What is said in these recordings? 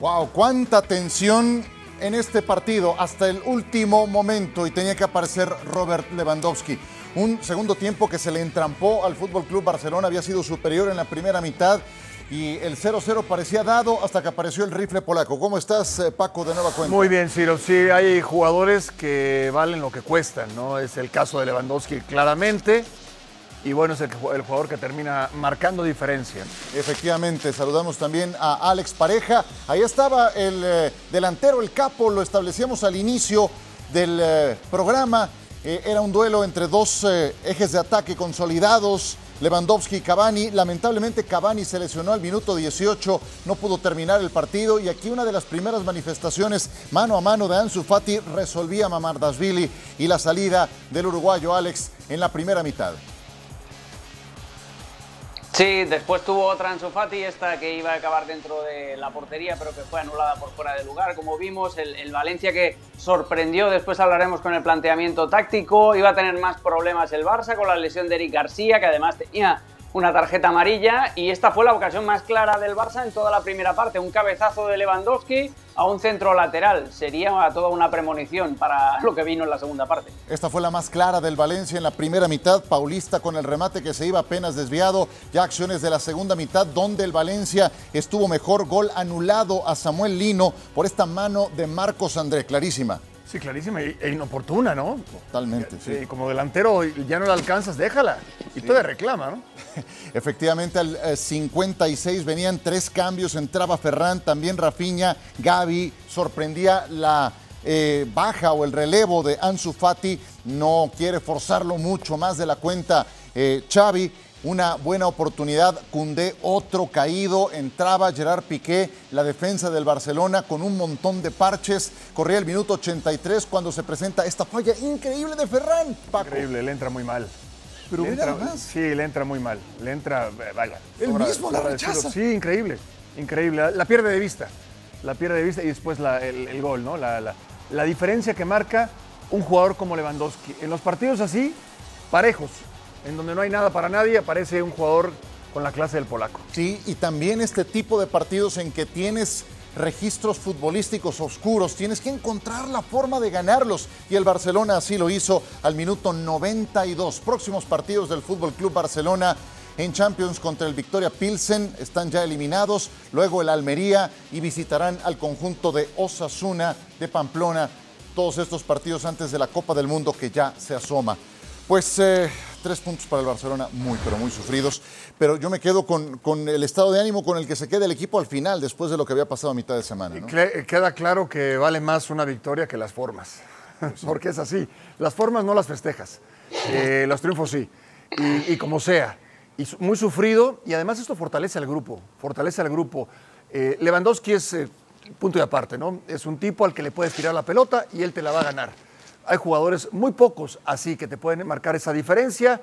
Wow, cuánta tensión en este partido hasta el último momento y tenía que aparecer Robert Lewandowski. Un segundo tiempo que se le entrampó al Fútbol Club Barcelona, había sido superior en la primera mitad y el 0-0 parecía dado hasta que apareció el rifle polaco. ¿Cómo estás, eh, Paco, de nueva cuenta? Muy bien, Ciro. Sí, hay jugadores que valen lo que cuestan, ¿no? Es el caso de Lewandowski claramente. Y bueno, es el, jugador que termina marcando diferencia. Efectivamente, saludamos también a Alex Pareja. Ahí estaba el eh, delantero, el capo, lo establecíamos al inicio del eh, programa. Eh, era un duelo entre dos ejes de ataque consolidados, Lewandowski y Cavani. Lamentablemente Cavani se lesionó al minuto 18, no pudo terminar el partido y aquí una de las primeras manifestaciones mano a mano de Ansu Fati resolvía Mamardashvili y la salida del uruguayo Alex en la primera mitad. Sí, después tuvo otra Ansu Fati, esta que iba a acabar dentro de la portería, pero que fue anulada por fuera de lugar. Como vimos, el, Valencia que sorprendió, después hablaremos con el planteamiento táctico, iba a tener más problemas el Barça con la lesión de Eric García, que además tenía una tarjeta amarilla, y esta fue la ocasión más clara del Barça en toda la primera parte. Un cabezazo de Lewandowski a un centro lateral. Sería toda una premonición para lo que vino en la segunda parte. Esta fue la más clara del Valencia en la primera mitad. Paulista con el remate que se iba apenas desviado. Ya acciones de la segunda mitad donde el Valencia estuvo mejor. Gol anulado a Samuel Lino por esta mano de Marcos André. Clarísima. Sí, clarísima e inoportuna, ¿no? Totalmente, sí. sí. Como delantero ya no la alcanzas, déjala. Y sí. te reclama, ¿no? Efectivamente, al eh, 56 venían tres cambios, entraba Ferran, también Rafinha, Gaby, sorprendía la eh, baja o el relevo de Ansu Fati, no quiere forzarlo mucho más de la cuenta eh, Xavi, una buena oportunidad, Cundé otro caído, entraba Gerard Piqué, la defensa del Barcelona con un montón de parches, corría el minuto 83 cuando se presenta esta falla increíble de Ferran. Paco. Increíble, le entra muy mal. Pero le mira entra, más. Sí, le entra muy mal, le entra, vaya. Él mismo la rechaza. Decirlo. Sí, increíble, increíble, la, pierde de vista, la pierde de vista y después la, el, el, gol, ¿no? La, la diferencia que marca un jugador como Lewandowski. En los partidos así, parejos, en donde no hay nada para nadie, aparece un jugador con la clase del polaco. Sí, y también este tipo de partidos en que tienes registros futbolísticos oscuros, tienes que encontrar la forma de ganarlos y el Barcelona así lo hizo al minuto 92. Próximos partidos del Fútbol Club Barcelona en Champions contra el Victoria Pilsen están ya eliminados, luego el Almería y visitarán al conjunto de Osasuna de Pamplona. Todos estos partidos antes de la Copa del Mundo que ya se asoma. Pues eh, tres puntos para el Barcelona, muy, pero muy sufridos. Pero yo me quedo con, con, el estado de ánimo con el que se queda el equipo al final, después de lo que había pasado a mitad de semana. ¿no? Queda claro que vale más una victoria que las formas, porque es así. Las formas no las festejas, eh, los triunfos sí, y, y, como sea. Y muy sufrido, y además esto fortalece al grupo, fortalece al grupo. Eh, Lewandowski es eh, punto y aparte, ¿no? Es un tipo al que le puedes tirar la pelota y él te la va a ganar hay jugadores muy pocos así que te pueden marcar esa diferencia.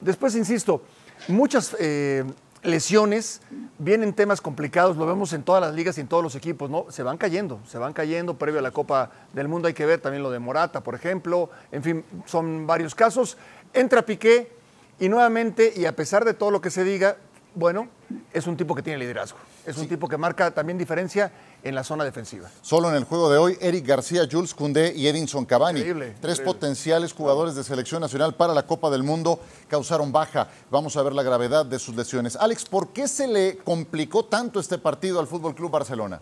Después, insisto, muchas eh, lesiones, vienen temas complicados, lo vemos en todas las ligas y en todos los equipos, ¿no? Se van cayendo, se van cayendo previo a la Copa del Mundo, hay que ver también lo de Morata, por ejemplo, en fin, son varios casos. Entra Piqué y nuevamente, y a pesar de todo lo que se diga, bueno, es un tipo que tiene liderazgo, es un tipo que marca también diferencia en la zona defensiva. Solo en el juego de hoy, Eric García, Jules Koundé y Edinson Cavani, increíble, tres increíble. potenciales jugadores de selección nacional para la Copa del Mundo, causaron baja. Vamos a ver la gravedad de sus lesiones. Alex, ¿por qué se le complicó tanto este partido al Fútbol Club Barcelona?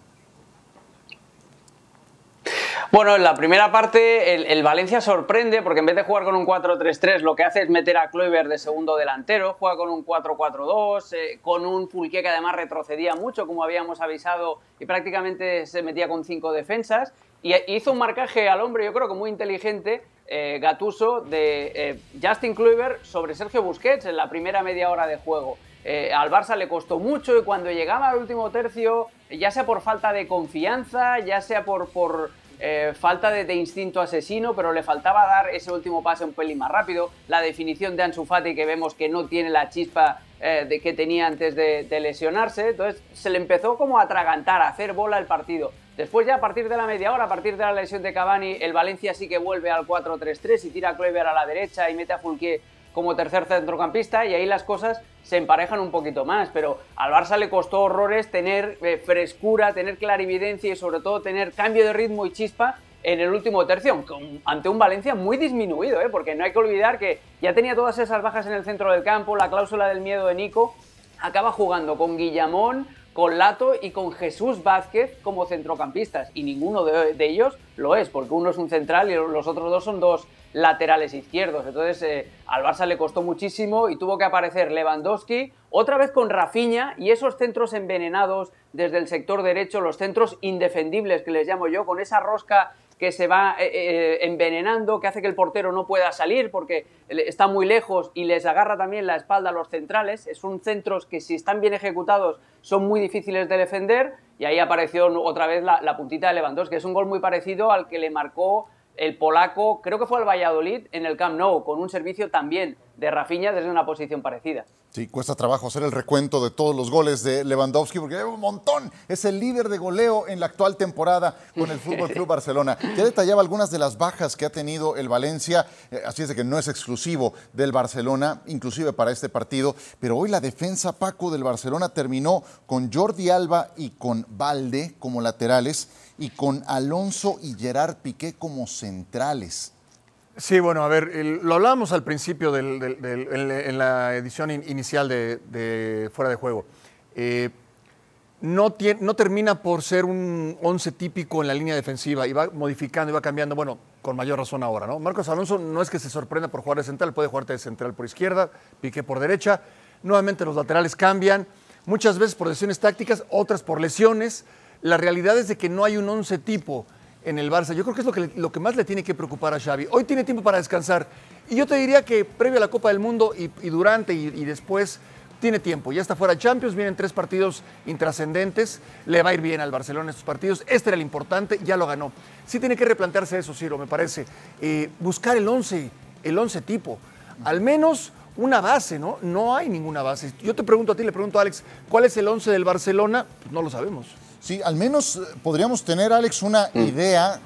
Bueno, en la primera parte el, el, Valencia sorprende porque en vez de jugar con un 4-3-3 lo que hace es meter a Kluivert de segundo delantero, juega con un 4-4-2, eh, con un Fulquier que además retrocedía mucho como habíamos avisado y prácticamente se metía con cinco defensas y hizo un marcaje al hombre yo creo que muy inteligente eh, Gatuso de eh, Justin Kluivert sobre Sergio Busquets en la primera media hora de juego. Eh, al Barça le costó mucho y cuando llegaba al último tercio, ya sea por falta de confianza, ya sea por, por eh, falta de, instinto asesino, pero le faltaba dar ese último pase un pelín más rápido. La definición de Ansu Fati, que vemos que no tiene la chispa eh, de que tenía antes de, de, lesionarse. Entonces se le empezó como a atragantar, a hacer bola el partido. Después ya a partir de la media hora, a partir de la lesión de Cavani, el Valencia sí que vuelve al 4-3-3 y tira a Kluivert a la derecha y mete a Fulquier como tercer centrocampista y ahí las cosas se emparejan un poquito más, pero al Barça le costó horrores tener eh, frescura, tener clarividencia y sobre todo tener cambio de ritmo y chispa en el último tercio, ante un Valencia muy disminuido, ¿eh? porque no hay que olvidar que ya tenía todas esas bajas en el centro del campo, la cláusula del miedo de Nico, acaba jugando con Guillamón, con Lato y con Jesús Vázquez como centrocampistas. Y ninguno de, ellos lo es, porque uno es un central y los otros dos son dos laterales izquierdos. Entonces eh, al Barça le costó muchísimo y tuvo que aparecer Lewandowski otra vez con Rafinha y esos centros envenenados desde el sector derecho, los centros indefendibles que les llamo yo, con esa rosca que se va eh, eh, envenenando, que hace que el portero no pueda salir porque está muy lejos y les agarra también la espalda a los centrales. Son centros que si están bien ejecutados son muy difíciles de defender y ahí apareció otra vez la, la puntita de Lewandowski, que es un gol muy parecido al que le marcó el polaco, creo que fue al Valladolid en el Camp Nou, con un servicio también de Rafinha desde una posición parecida. Sí, cuesta trabajo hacer el recuento de todos los goles de Lewandowski porque hay un montón. Es el líder de goleo en la actual temporada con el Fútbol Club Barcelona. Ya detallaba algunas de las bajas que ha tenido el Valencia, eh, así es que no es exclusivo del Barcelona, inclusive para este partido. Pero hoy la defensa Paco del Barcelona terminó con Jordi Alba y con Valde como laterales y con Alonso y Gerard Piqué como centrales. Sí, bueno, a ver, lo hablábamos al principio en, la edición inicial de, Fuera de Juego. Eh, no, no, termina por ser un once típico en la línea defensiva y va modificando y va cambiando, bueno, con mayor razón ahora, ¿no? Marcos Alonso no es que se sorprenda por jugar de central, puede jugar de central por izquierda, Piqué por derecha, nuevamente los laterales cambian, muchas veces por decisiones tácticas, otras por lesiones, la realidad es de que no hay un once tipo en el Barça. Yo creo que es lo que, lo que más le tiene que preocupar a Xavi. Hoy tiene tiempo para descansar. Y yo te diría que previo a la Copa del Mundo y, durante y, después tiene tiempo. Ya está fuera Champions, vienen tres partidos intrascendentes. Le va a ir bien al Barcelona estos partidos. Este era el importante, ya lo ganó. Sí tiene que replantearse eso, Ciro, me parece. Eh, buscar el once, el once tipo. Al menos una base, ¿no? No hay ninguna base. Yo te pregunto a ti, le pregunto a Alex, ¿cuál es el once del Barcelona? Pues no lo sabemos. Sí, al menos eh, podríamos tener, Alex, una mm. idea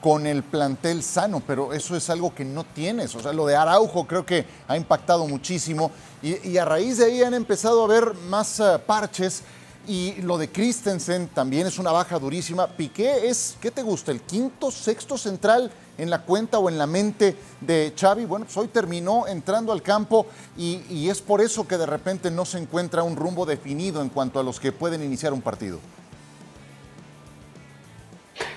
con el plantel sano, pero eso es algo que no tienes. O sea, lo de Araujo creo que ha impactado muchísimo y, a raíz de ahí han empezado a ver más eh, parches. Y lo de Christensen también es una baja durísima. Piqué es, ¿qué te gusta? ¿El quinto, sexto central en la cuenta o en la mente de Xavi? Bueno, pues hoy terminó entrando al campo y, y es por eso que de repente no se encuentra un rumbo definido en cuanto a los que pueden iniciar un partido.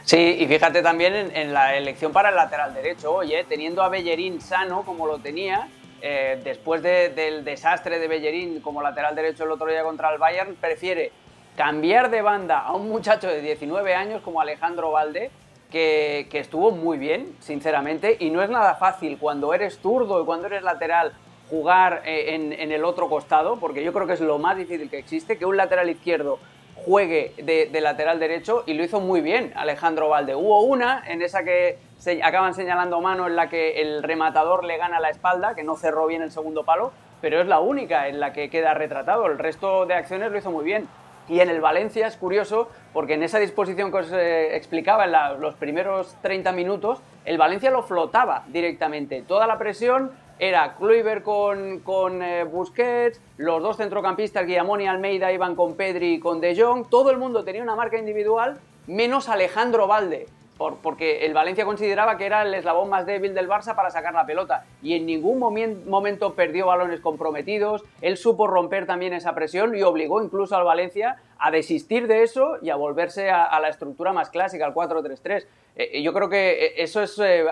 Sí, y fíjate también en, la elección para el lateral derecho. Oye, teniendo a Bellerín sano como lo tenía, eh, después del desastre de Bellerín como lateral derecho el otro día contra el Bayern, prefiere cambiar de banda a un muchacho de 19 años como Alejandro Valde, que, estuvo muy bien, sinceramente, y no es nada fácil cuando eres zurdo y cuando eres lateral jugar eh, en, en, el otro costado, porque yo creo que es lo más difícil que existe, que un lateral izquierdo juegue de, lateral derecho y lo hizo muy bien Alejandro Valde. Hubo una en esa que se acaban señalando mano en la que el rematador le gana la espalda, que no cerró bien el segundo palo, pero es la única en la que queda retratado. El resto de acciones lo hizo muy bien. Y en el Valencia es curioso porque en esa disposición que os eh, explicaba en los primeros 30 minutos, el Valencia lo flotaba directamente. Toda la presión era Kluivert con, con eh, Busquets, los dos centrocampistas, Guillamón y Almeida, iban con Pedri y con De Jong, todo el mundo tenía una marca individual, menos Alejandro Valde, porque el Valencia consideraba que era el eslabón más débil del Barça para sacar la pelota y en ningún momento perdió balones comprometidos, él supo romper también esa presión y obligó incluso al Valencia a desistir de eso y a volverse a, la estructura más clásica, al 4-3-3. Eh, yo creo que eh, eso es eh,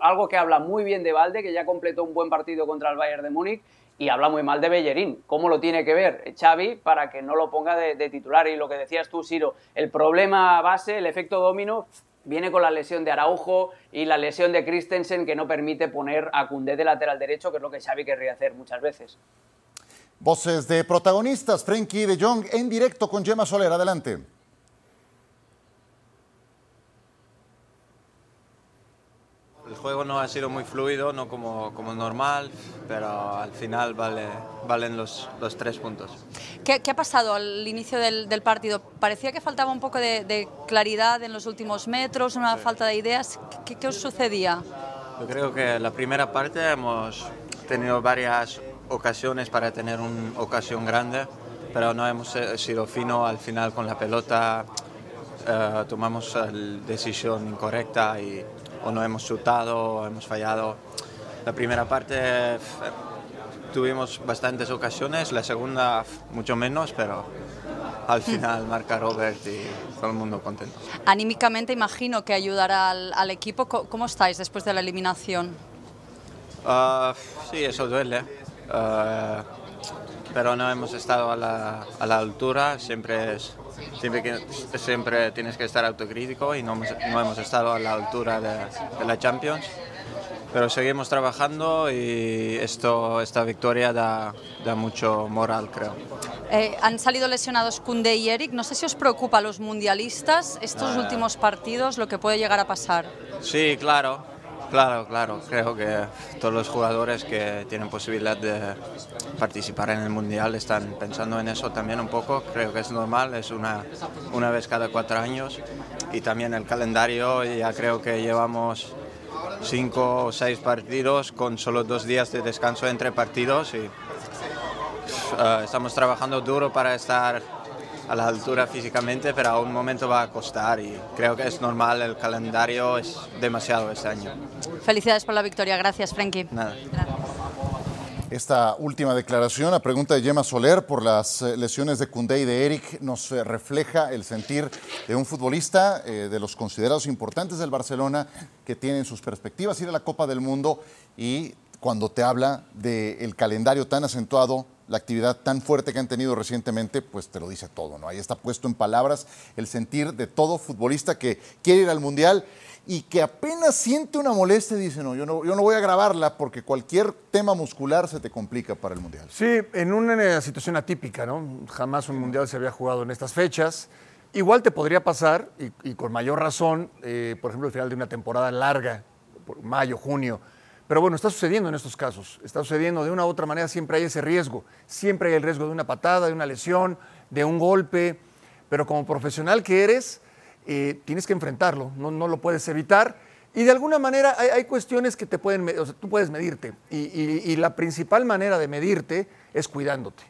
algo que habla muy bien de Valde, que ya completó un buen partido contra el Bayern de Múnich y habla muy mal de Bellerín. ¿Cómo lo tiene que ver Xavi para que no lo ponga de, de, titular? Y lo que decías tú, Siro, el problema base, el efecto domino, viene con la lesión de Araujo y la lesión de Christensen que no permite poner a Cundé de lateral derecho, que es lo que Xavi querría hacer muchas veces. Voces de protagonistas, Frenkie de Jong en directo con Gemma Soler, adelante. Juego no ha sido muy fluido, no como, como normal, pero al final vale, valen los, los tres puntos. ¿Qué, ¿Qué, ha pasado al inicio del, del, partido? Parecía que faltaba un poco de, de, claridad en los últimos metros, una falta de ideas. ¿Qué, ¿Qué, os sucedía? Yo creo que la primera parte hemos, tenido varias ocasiones para tener una ocasión grande, pero no hemos eh, sido fino al final con la pelota. eh, tomamos la decisión incorrecta y o no hemos chutado o hemos fallado. La primera parte tuvimos bastantes ocasiones, la segunda mucho menos, pero al final marca Robert y todo el mundo contento. Anímicamente imagino que ayudará al, al equipo. ¿Cómo estáis después de la eliminación? Ah, sí, eso duele. Ah, pero no hemos estado a la, a la altura. Siempre, es, siempre, que- siempre tienes que estar autocrítico y no hemos, no hemos estado a la altura de, de la Champions. Pero seguimos trabajando y esto, esta victoria da, da mucho moral, creo. Eh, han salido lesionados Kunde y Eric. No sé si os preocupa a los mundialistas estos Ah. últimos partidos, lo que puede llegar a pasar. Sí, claro, claro, claro. Creo que todos los jugadores que tienen posibilidad de participar en el Mundial están pensando en eso también un poco. Creo que es normal, es una, una vez cada cuatro años. Y también el calendario, ya creo que llevamos cinco o seis partidos con solo dos días de descanso entre partidos y eh, estamos trabajando duro para estar a la altura físicamente, pero a un momento va a costar y creo que es normal, el calendario es demasiado este año. Felicidades por la victoria. Gracias, Frenkie. Nada. Esta última declaración, a pregunta de Gemma Soler por las eh, lesiones de Koundé y de Eric, nos eh, refleja el sentir de un futbolista eh, de los considerados importantes del Barcelona que tiene en sus perspectivas ir a la Copa del Mundo y cuando te habla del calendario tan acentuado, la actividad tan fuerte que han tenido recientemente, pues te lo dice todo, ¿no? Ahí está puesto en palabras el sentir de todo futbolista que quiere ir al Mundial y que apenas siente una molestia dice, no, yo no, yo no voy a grabarla porque cualquier tema muscular se te complica para el Mundial. Sí, en una situación atípica, ¿no? Jamás un mundial se había jugado en estas fechas. Igual te podría pasar, y, con mayor razón, eh, por ejemplo, al final de una temporada larga, por mayo, junio. Pero bueno, está sucediendo en estos casos. Está sucediendo de una u otra manera, siempre hay ese riesgo. Siempre hay el riesgo de una patada, de una lesión, de un golpe. Pero como profesional que eres, eh, tienes que enfrentarlo, no, no lo puedes evitar. Y de alguna manera hay, cuestiones que te pueden, o sea, tú puedes medirte. Y la principal manera de medirte es cuidándote.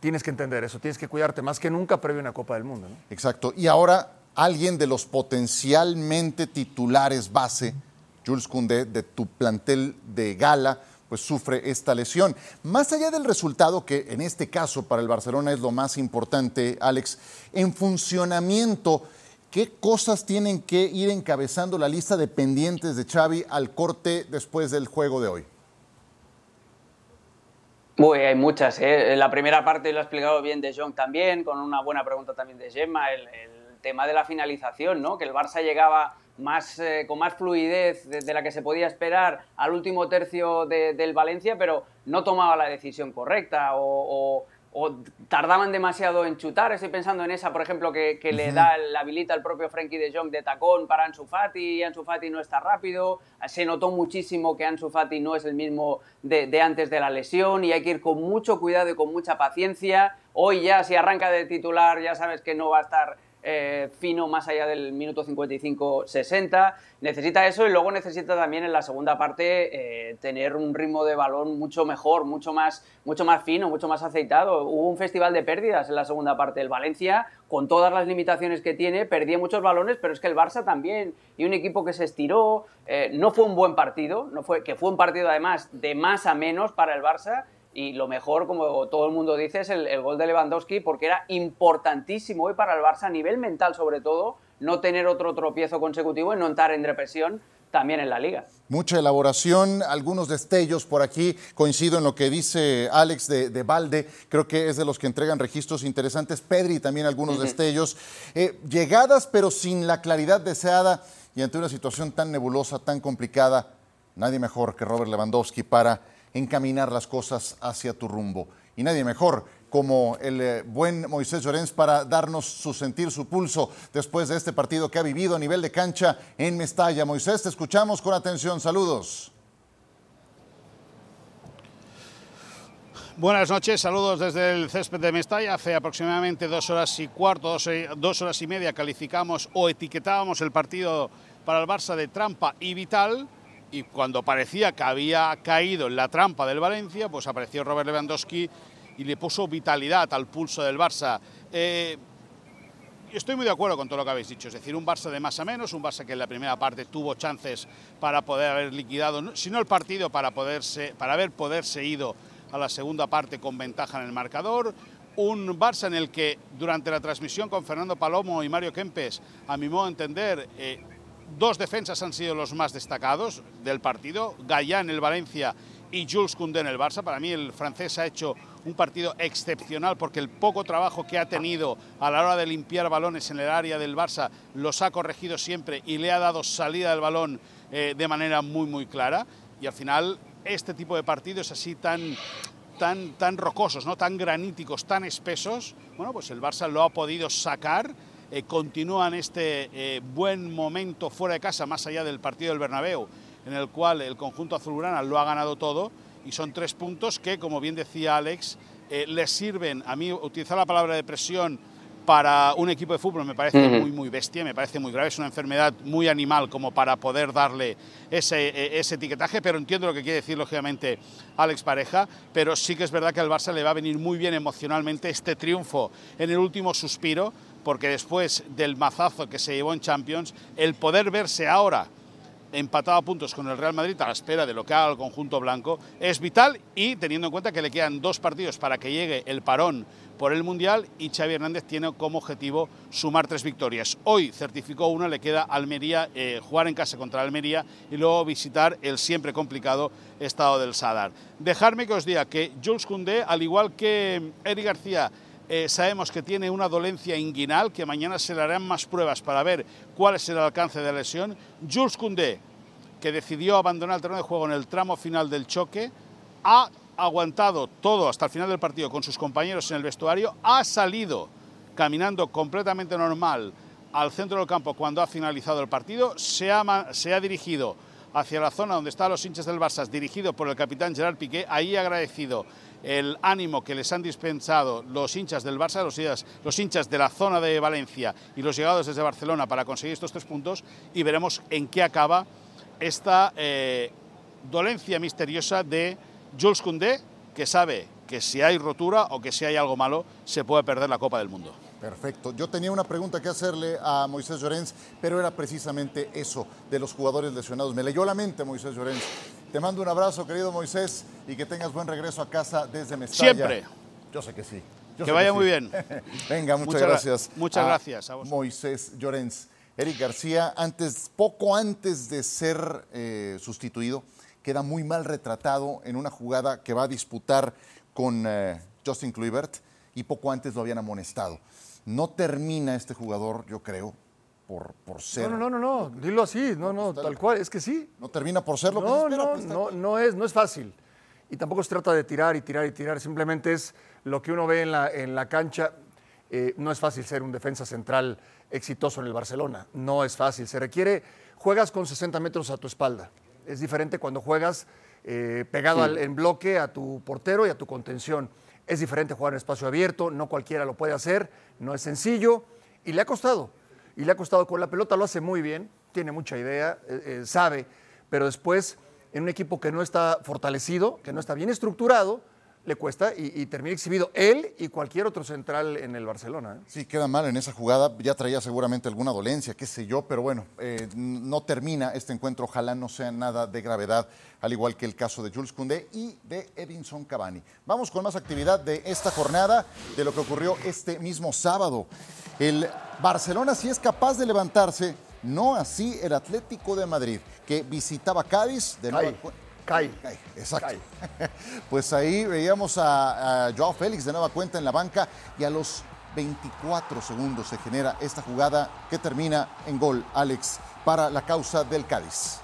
Tienes que entender eso, tienes que cuidarte más que nunca previo a una Copa del Mundo. ¿no? Exacto. Y ahora alguien de los potencialmente titulares base, Jules Koundé, de tu plantel de gala, pues sufre esta lesión. Más allá del resultado, que en este caso para el Barcelona es lo más importante, Alex, en funcionamiento, ¿qué cosas tienen que ir encabezando la lista de pendientes de Xavi al corte después del juego de hoy? Uy, hay muchas. ¿eh? La primera parte lo ha explicado bien De Jong también, con una buena pregunta también de Gemma, el, tema de la finalización, ¿no? que el Barça llegaba más, eh, con más fluidez de, la que se podía esperar al último tercio de- del Valencia, pero no tomaba la decisión correcta o- o tardaban demasiado en chutar. Estoy pensando en esa, por ejemplo, que, que le da, la habilita el propio Frenkie de Jong de tacón para Ansu Fati, y Ansu Fati no está rápido. Se notó muchísimo que Ansu Fati no es el mismo de, de antes de la lesión y hay que ir con mucho cuidado y con mucha paciencia. Hoy ya, si arranca de titular, ya sabes que no va a estar eh, fino más allá del minuto 55-60. Necesita eso y luego necesita también en la segunda parte eh, tener un ritmo de balón mucho mejor, mucho más, mucho más fino, mucho más aceitado. Hubo un festival de pérdidas en la segunda parte del Valencia, con todas las limitaciones que tiene, perdía muchos balones, pero es que el Barça también, y un equipo que se estiró, eh, no fue un buen partido, no fue, que fue un partido además de más a menos para el Barça, y lo mejor, como todo el mundo dice, es el, el gol de Lewandowski, porque era importantísimo hoy para el Barça, a nivel mental sobre todo, no tener otro tropiezo consecutivo y no entrar en depresión también en la liga. Mucha elaboración, algunos destellos por aquí. Coincido en lo que dice Alex de, de Valde. Creo que es de los que entregan registros interesantes. Pedri también algunos destellos. Eh, llegadas, pero sin la claridad deseada y ante una situación tan nebulosa, tan complicada. Nadie mejor que Robert Lewandowski para encaminar las cosas hacia tu rumbo. Y nadie mejor como el eh, buen Moisés Llorens para darnos su sentir, su pulso después de este partido que ha vivido a nivel de cancha en Mestalla. Moisés, te escuchamos con atención. Saludos. Buenas noches, saludos desde el césped de Mestalla. Hace aproximadamente dos horas y cuarto, dos, eh, dos horas y media calificamos o etiquetábamos el partido para el Barça de trampa y vital. Y cuando parecía que había caído en la trampa del Valencia, pues apareció Robert Lewandowski y le puso vitalidad al pulso del Barça. Eh, estoy muy de acuerdo con todo lo que habéis dicho, es decir, un Barça de más a menos, un Barça que en la primera parte tuvo chances para poder haber liquidado, si no el partido, para, poderse, para haber poderse ido a la segunda parte con ventaja en el marcador, un Barça en el que durante la transmisión con Fernando Palomo y Mario Kempes, a mi modo de entender, eh, dos defensas han sido los más destacados del partido, Gallán el Valencia y Jules Koundé en el Barça. Para mí el francés ha hecho un partido excepcional porque el poco trabajo que ha tenido a la hora de limpiar balones en el área del Barça los ha corregido siempre y le ha dado salida del balón eh, de manera muy muy clara. Y al final este tipo de partidos así tan tan, tan rocosos, ¿no? tan graníticos, tan espesos, bueno, pues el Barça lo ha podido sacar, eh, continúa en este eh, buen momento fuera de casa, más allá del partido del Bernabéu, en el cual el conjunto azulgrana lo ha ganado todo, y son tres puntos que, como bien decía Alex, eh, les sirven, a mí utilizar la palabra de presión para un equipo de fútbol me parece muy, muy bestia, me parece muy grave, es una enfermedad muy animal como para poder darle ese, e, ese, etiquetaje, pero entiendo lo que quiere decir lógicamente Alex Pareja, pero sí que es verdad que al Barça le va a venir muy bien emocionalmente este triunfo en el último suspiro, porque después del mazazo que se llevó en Champions, el poder verse ahora empatado a puntos con el Real Madrid a la espera de lo que haga el conjunto blanco es vital y teniendo en cuenta que le quedan dos partidos para que llegue el parón por el Mundial y Xavi Hernández tiene como objetivo sumar tres victorias. Hoy certificó una, le queda Almería, eh, jugar en casa contra Almería y luego visitar el siempre complicado estado del Sadar. Dejarme que os diga que Jules Koundé, al igual que Eric García, eh, sabemos que tiene una dolencia inguinal, que mañana se le harán más pruebas para ver cuál es el alcance de la lesión. Jules Koundé, que decidió abandonar el terreno de juego en el tramo final del choque, ha aguantado todo hasta el final del partido con sus compañeros en el vestuario, ha salido caminando completamente normal al centro del campo cuando ha finalizado el partido, se ha, se ha dirigido hacia la zona donde están los hinchas del Barça, dirigido por el capitán Gerard Piqué, ahí agradecido el ánimo que les han dispensado los hinchas del Barça, los, hinchas de la zona de Valencia y los llegados desde Barcelona para conseguir estos tres puntos y veremos en qué acaba esta eh, dolencia misteriosa de Jules Koundé, que sabe que si hay rotura o que si hay algo malo, se puede perder la Copa del Mundo. Perfecto. Yo tenía una pregunta que hacerle a Moisés Llorens, pero era precisamente eso de los jugadores lesionados. Me leyó la mente Moisés Llorens. Te mando un abrazo, querido Moisés, y que tengas buen regreso a casa desde Mestalla. Siempre. Yo sé que sí. que vaya muy bien. Venga, muchas, gracias. Muchas gracias a Moisés Llorens. Eric García, antes, poco antes de ser eh, sustituido, queda muy mal retratado en una jugada que va a disputar con eh, Justin Kluivert y poco antes lo habían amonestado. No termina este jugador, yo creo, por, por ser. No, no, no, no, dilo así, no, no, tal cual, es que sí. No termina por ser lo no, que se espera. No, pues, no, no, es, no es fácil. Y tampoco se trata de tirar y tirar y tirar, simplemente es lo que uno ve en la, en la cancha. Eh, no es fácil ser un defensa central exitoso en el Barcelona, no es fácil. Se requiere, juegas con 60 metros a tu espalda. Es diferente cuando juegas eh, pegado al, en bloque a tu portero y a tu contención. Es diferente jugar en espacio abierto, no cualquiera lo puede hacer, no es sencillo y le ha costado. Y le ha costado con la pelota, lo hace muy bien, tiene mucha idea, eh, eh, sabe, pero después en un equipo que no está fortalecido, que no está bien estructurado, le cuesta y, termina exhibido él y cualquier otro central en el Barcelona. ¿eh? Sí, queda mal en esa jugada, ya traía seguramente alguna dolencia, qué sé yo, pero bueno, eh, no termina este encuentro, ojalá no sea nada de gravedad, al igual que el caso de Jules Koundé y de Edinson Cavani. Vamos con más actividad de esta jornada, de lo que ocurrió este mismo sábado. El Barcelona sí es capaz de levantarse, no así el Atlético de Madrid, que visitaba Cádiz de nuevo. Kai. exacto. Pues ahí veíamos a, Joao Félix de nueva cuenta en la banca y a los 24 segundos se genera esta jugada que termina en gol, Alex, para la causa del Cádiz.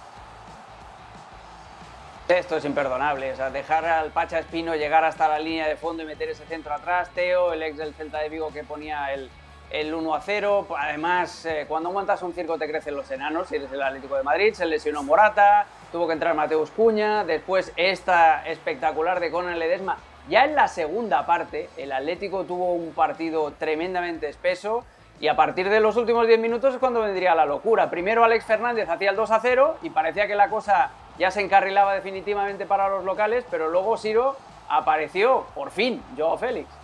Esto es imperdonable, o sea, dejar al Pacha Espino llegar hasta la línea de fondo y meter ese centro atrás, Teo, el ex del Celta de Vigo que ponía el, el 1 a 0. Además, eh, cuando montas un circo te crecen los enanos, si eres el Atlético de Madrid, se lesionó Morata, tuvo que entrar Mateus Cuña, después esta espectacular de Conan Ledesma. Ya en la segunda parte, el Atlético tuvo un partido tremendamente espeso y a partir de los últimos 10 minutos es cuando vendría la locura. Primero Alex Fernández hacía el 2 a 0 y parecía que la cosa ya se encarrilaba definitivamente para los locales, pero luego Siro apareció, por fin, Joao Félix.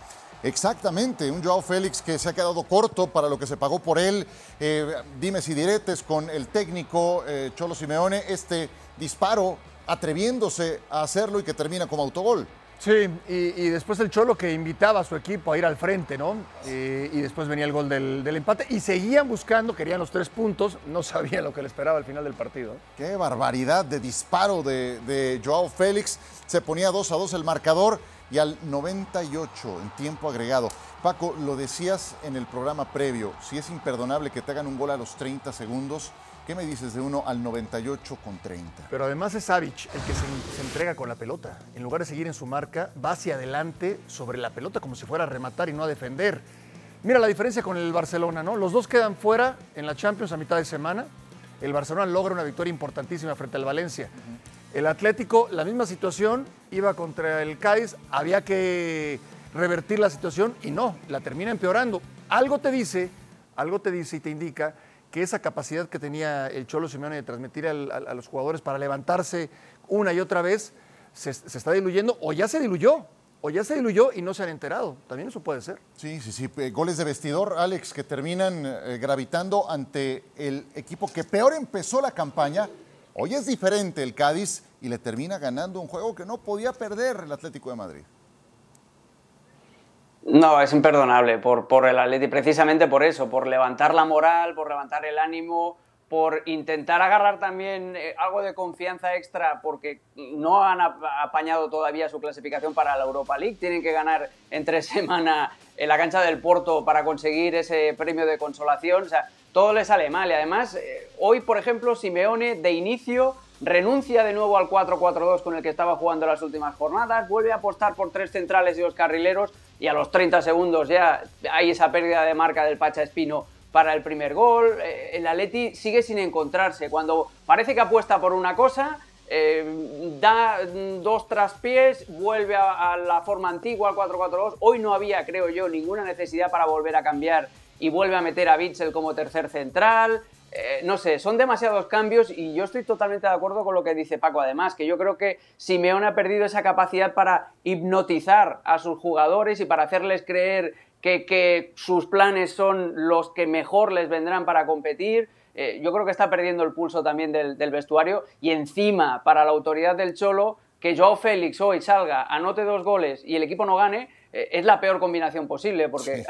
Exactamente, un Joao Félix que se ha quedado corto para lo que se pagó por él. Eh, dime si diretes con el técnico eh, Cholo Simeone, este disparo atreviéndose a hacerlo y que termina como autogol. Sí, y, después el Cholo que invitaba a su equipo a ir al frente, ¿no? y después venía el gol del, empate y seguían buscando, querían los tres puntos, no sabían lo que le esperaba al final del partido. Qué barbaridad de disparo de, de Joao Félix. Se ponía 2 a 2 el marcador y al 98 en tiempo agregado. Paco, lo decías en el programa previo, si es imperdonable que te hagan un gol a los 30 segundos, ¿qué me dices de 1 al 98 con 30? Pero además es Savic el que se, entrega con la pelota. En lugar de seguir en su marca, va hacia adelante sobre la pelota como si fuera a rematar y no a defender. Mira la diferencia con el Barcelona, ¿no? Los dos quedan fuera en la Champions a mitad de semana. El Barcelona logra una victoria importantísima frente al Valencia. El Atlético, la misma situación, iba contra el Cádiz, había que revertir la situación y no, la termina empeorando. Algo te dice, algo te dice y te indica que esa capacidad que tenía el Cholo Simeone de transmitir a, los jugadores para levantarse una y otra vez se, está diluyendo o ya se diluyó, o ya se diluyó y no se han enterado. También eso puede ser. Sí, sí, sí. Goles de vestidor, Alex, que terminan eh, gravitando ante el equipo que peor empezó la campaña Hoy es diferente el Cádiz y le termina ganando un juego que no podía perder el Atlético de Madrid. No, es imperdonable por, por el Atlético, precisamente por eso, por levantar la moral, por levantar el ánimo, por intentar agarrar también eh, algo de confianza extra, porque no han apañado todavía su clasificación para la Europa League. Tienen que ganar en tres semanas en la cancha del Porto para conseguir ese premio de consolación. O sea, todo le sale mal. Y además, eh, hoy, por ejemplo, Simeone de inicio renuncia de nuevo al 4-4-2 con el que estaba jugando las últimas jornadas, vuelve a apostar por tres centrales y dos carrileros y a los 30 segundos ya hay esa pérdida de marca del Pacha Espino para el primer gol. Eh, el Atleti sigue sin encontrarse. Cuando parece que apuesta por una cosa, eh, da dos traspiés, vuelve a, la forma antigua, al 4-4-2. Hoy no había, creo yo, ninguna necesidad para volver a cambiar y vuelve a meter a Bitzel como tercer central. Eh, no sé, son demasiados cambios y yo estoy totalmente de acuerdo con lo que dice Paco, además, que yo creo que Simeone ha perdido esa capacidad para hipnotizar a sus jugadores y para hacerles creer que, sus planes son los que mejor les vendrán para competir. Eh, yo creo que está perdiendo el pulso también del, del vestuario y encima, para la autoridad del Cholo, que Joao Félix hoy salga, anote dos goles y el equipo no gane, eh, es la peor combinación posible, porque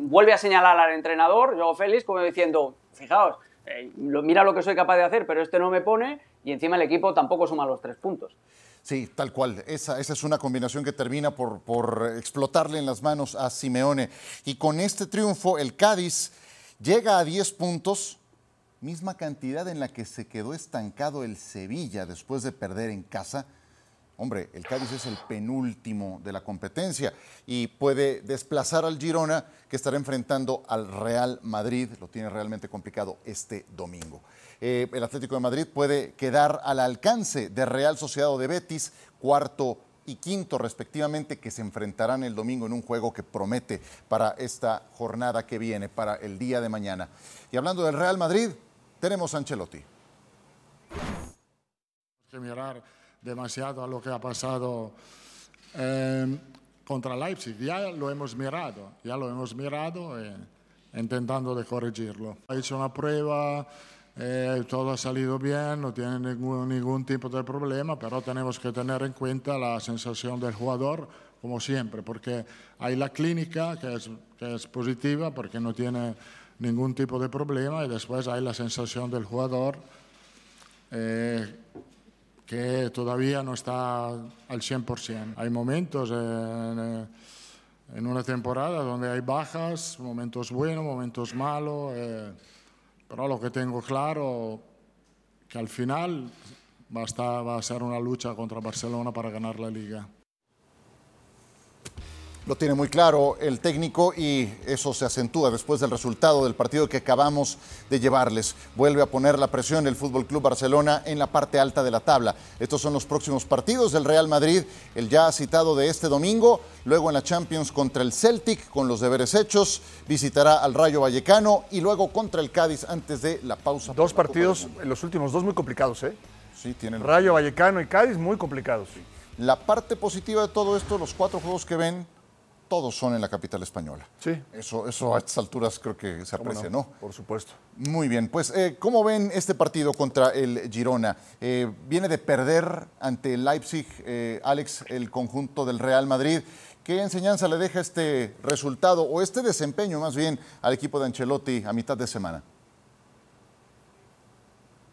vuelve a señalar al entrenador, Joao Félix, como diciendo, fijaos, eh, mira lo que soy capaz de hacer, pero este no me pone, y encima el equipo tampoco suma los tres puntos. Sí, tal cual. Esa, esa es una combinación que termina por, por explotarle en las manos a Simeone. Y con este triunfo, el Cádiz llega a 10 puntos, misma cantidad en la que se quedó estancado el Sevilla después de perder en casa Hombre, el Cádiz es el penúltimo de la competencia y puede desplazar al Girona que estará enfrentando al Real Madrid. Lo tiene realmente complicado este domingo. Eh, el Atlético de Madrid puede quedar al alcance de Real Sociedad de Betis, cuarto y quinto respectivamente, que se enfrentarán el domingo en un juego que promete para esta jornada que viene, para el día de mañana. Y hablando del Real Madrid, tenemos a Ancelotti. Que demasiado a lo que ha pasado eh, contra Leipzig. Ya lo hemos mirado, ya lo hemos mirado eh, intentando de corregirlo. Ha hecho una prueba, eh, todo ha salido bien, no tiene ningún, ningún tipo de problema, pero tenemos que tener en cuenta la sensación del jugador, como siempre, porque hay la clínica que es, que es positiva porque no tiene ningún tipo de problema y después hay la sensación del jugador. Eh, que todavía no está al 100%. Hay momentos en, una temporada donde hay bajas, momentos buenos, momentos malos, eh, pero lo que tengo claro que al final va va a ser una lucha contra Barcelona para ganar la liga. Lo tiene muy claro el técnico y eso se acentúa después del resultado del partido que acabamos de llevarles. Vuelve a poner la presión el Fútbol Club Barcelona en la parte alta de la tabla. Estos son los próximos partidos del Real Madrid, el ya citado de este domingo, luego en la Champions contra el Celtic con los deberes hechos, visitará al Rayo Vallecano y luego contra el Cádiz antes de la pausa. Dos partidos, los últimos dos muy complicados, ¿eh? Sí, tienen Rayo Vallecano y Cádiz muy complicados. La parte positiva de todo esto, los cuatro juegos que ven, todos son en la capital española. Sí. Eso, eso a estas alturas creo que se aprecia, ¿no? Por supuesto. Muy bien, pues eh, ¿cómo ven este partido contra el Girona? Eh, viene de perder ante el Leipzig, eh, Alex, el conjunto del Real Madrid. ¿Qué enseñanza le deja este resultado o este desempeño más bien al equipo de Ancelotti a mitad de semana?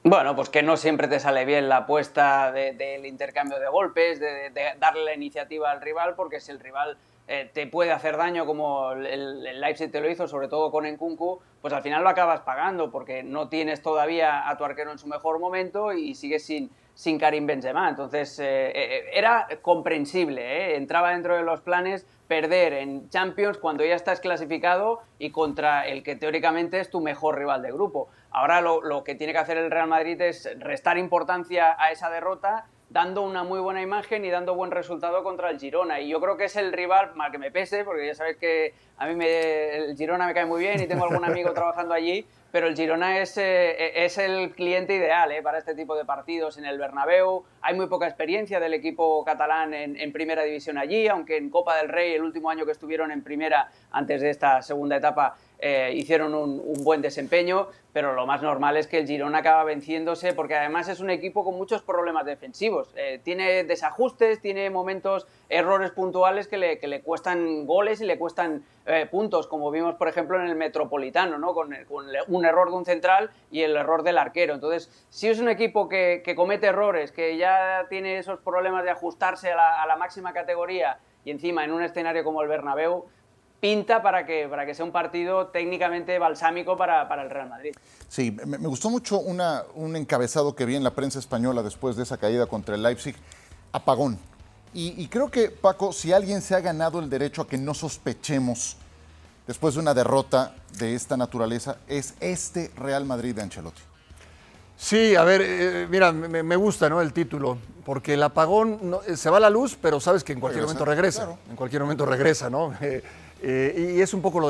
Bueno, pues que no siempre te sale bien la apuesta del intercambio de golpes, de, de, darle la iniciativa al rival, porque si el rival eh, te puede hacer daño como el, Leipzig te lo hizo, sobre todo con Enkunku, pues al final lo acabas pagando, porque no tienes todavía a tu arquero en su mejor momento y sigues sin, sin Karim Benzema. Entonces eh, eh, era comprensible, entraba dentro de los planes perder en Champions cuando ya estás clasificado y contra el que teóricamente es tu mejor rival de grupo. Ahora lo, lo, que tiene que hacer el Real Madrid es restar importancia a esa derrota, dando una muy buena imagen y dando buen resultado contra el Girona. Y yo creo que es el rival, mal que me pese, porque ya sabes que a mí me, el Girona me cae muy bien y tengo algún amigo trabajando allí, pero el Girona es, eh, es el cliente ideal eh, para este tipo de partidos en el Bernabéu. Hay muy poca experiencia del equipo catalán en, primera división allí, aunque en Copa del Rey, el último año que estuvieron en primera, antes de esta segunda etapa, eh, hicieron un, buen desempeño, pero lo más normal es que el Girona acaba venciéndose porque además es un equipo con muchos problemas defensivos. Eh, tiene desajustes, tiene momentos, errores puntuales que le, que le cuestan goles y le cuestan eh, puntos, como vimos por ejemplo en el Metropolitano, ¿no? con, con, un error de un central y el error del arquero. Entonces, si es un equipo que, que comete errores, que ya tiene esos problemas de ajustarse a la, a la máxima categoría y encima en un escenario como el Bernabéu, pinta para que, para que sea un partido técnicamente balsámico para, para el Real Madrid. Sí, me, me gustó mucho una, un encabezado que vi en la prensa española después de esa caída contra el Leipzig, apagón. Y, y, creo que, Paco, si alguien se ha ganado el derecho a que no sospechemos después de una derrota de esta naturaleza, es este Real Madrid de Ancelotti. Sí, a ver, eh, mira, me, me, gusta ¿no? el título, porque el apagón no, se va la luz, pero sabes que en cualquier regresa, momento regresa. Claro. En cualquier momento regresa, ¿no? Eh, eh, y es un poco lo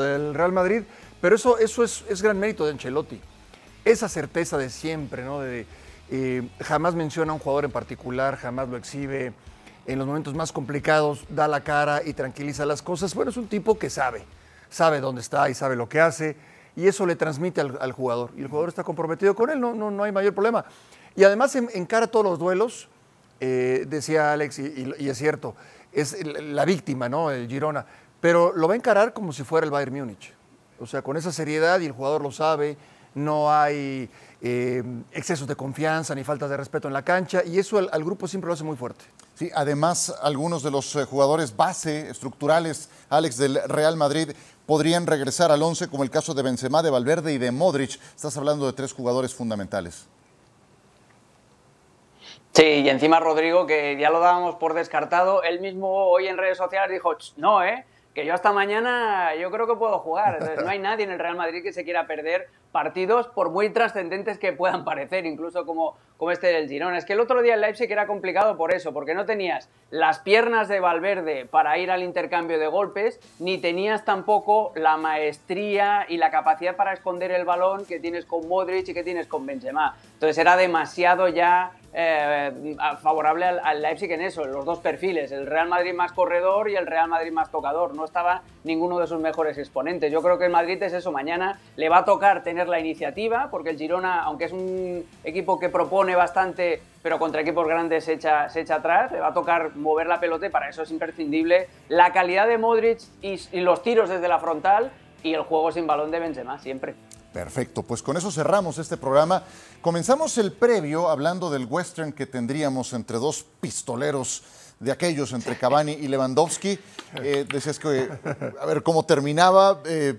del, Real Madrid, pero eso, eso es, es, gran mérito de Ancelotti. Esa certeza de siempre, ¿no? De, eh, jamás menciona a un jugador en particular, jamás lo exhibe. En los momentos más complicados da la cara y tranquiliza las cosas. Bueno, es un tipo que sabe, sabe dónde está y sabe lo que hace, y eso le transmite al, jugador. Y el jugador está comprometido con él, no, no, no hay mayor problema. Y además en, encara todos los duelos, eh, decía Alex, y, y, y, es cierto, es la víctima, ¿no? El Girona pero lo va a encarar como si fuera el Bayern Múnich. O sea, con esa seriedad y el jugador lo sabe, no hay eh, excesos de confianza ni faltas de respeto en la cancha y eso al, al, grupo siempre lo hace muy fuerte. Sí, además algunos de los eh, jugadores base estructurales, Alex, del Real Madrid podrían regresar al 11 como el caso de Benzema, de Valverde y de Modric. Estás hablando de tres jugadores fundamentales. Sí, y encima Rodrigo, que ya lo dábamos por descartado, él mismo hoy en redes sociales dijo, no, ¿eh? Que yo hasta mañana yo creo que puedo jugar. Entonces, no hay nadie en el Real Madrid que se quiera perder partidos por muy trascendentes que puedan parecer, incluso como, como este del Girona. Es que el otro día el Leipzig era complicado por eso, porque no tenías las piernas de Valverde para ir al intercambio de golpes, ni tenías tampoco la maestría y la capacidad para esconder el balón que tienes con Modric y que tienes con Benzema. Entonces era demasiado ya eh, favorable al, Leipzig en eso, en los dos perfiles, el Real Madrid más corredor y el Real Madrid más tocador. No estaba ninguno de sus mejores exponentes. Yo creo que el Madrid es eso, mañana le va a tocar tener la iniciativa, porque el Girona, aunque es un equipo que propone bastante, pero contra equipos grandes se echa, se echa atrás, le va a tocar mover la pelota y para eso es imprescindible la calidad de Modric y, y los tiros desde la frontal y el juego sin balón de Benzema, siempre. Perfecto, pues con eso cerramos este programa. Comenzamos el previo hablando del western que tendríamos entre dos pistoleros de aquellos, entre Cavani y Lewandowski. Eh, decías que, a ver cómo terminaba. Eh,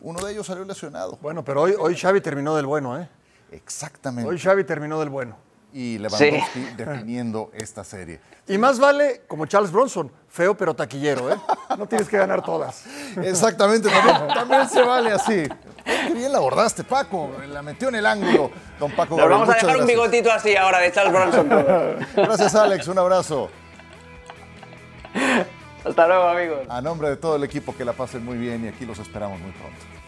uno de ellos salió lesionado. Bueno, pero hoy, hoy Xavi terminó del bueno, ¿eh? Exactamente. Hoy Xavi terminó del bueno. Y Lewandowski sí. definiendo esta serie. Y más vale, como Charles Bronson, feo pero taquillero, ¿eh? No tienes que ganar todas. Exactamente, también, también se vale así. Qué bien la abordaste, Paco. La metió en el ángulo, don Paco. Nos vamos a dejar gracias. un bigotito así ahora de Charles Bronson. gracias, Alex. Un abrazo. Hasta luego, amigos. A nombre de todo el equipo, que la pasen muy bien y aquí los esperamos muy pronto.